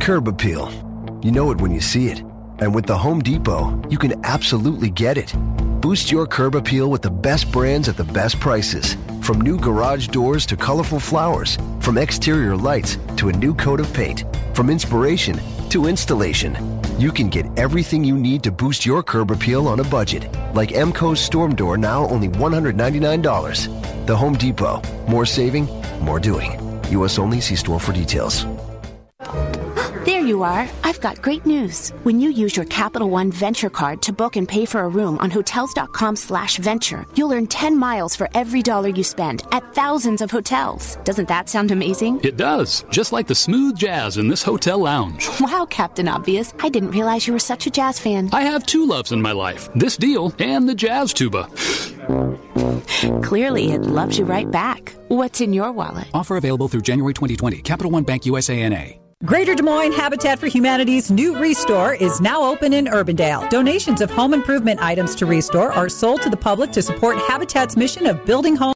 Curb appeal. You know it when you see it. And with the Home Depot, you can absolutely get it. Boost your curb appeal with the best brands at the best prices. From new garage doors to colorful flowers, from exterior lights to a new coat of paint, from inspiration to installation. You can get everything you need to boost your curb appeal on a budget. Like Emco's Storm Door now only $199. The Home Depot. More saving, more doing. US only see store for details. There you are. I've got great news. When you use your Capital One Venture card to book and pay for a room on hotels.com slash venture, you'll earn 10 miles for every dollar you spend at thousands of hotels. Doesn't that sound amazing? It does, just like the smooth jazz in this hotel lounge. Wow, Captain Obvious. I didn't realize you were such a jazz fan. I have two loves in my life this deal and the jazz tuba. Clearly, it loves you right back. What's in your wallet? Offer available through January 2020. Capital One Bank USANA. Greater Des Moines Habitat for Humanity's new Restore is now open in Urbandale. Donations of home improvement items to Restore are sold to the public to support Habitat's mission of building homes.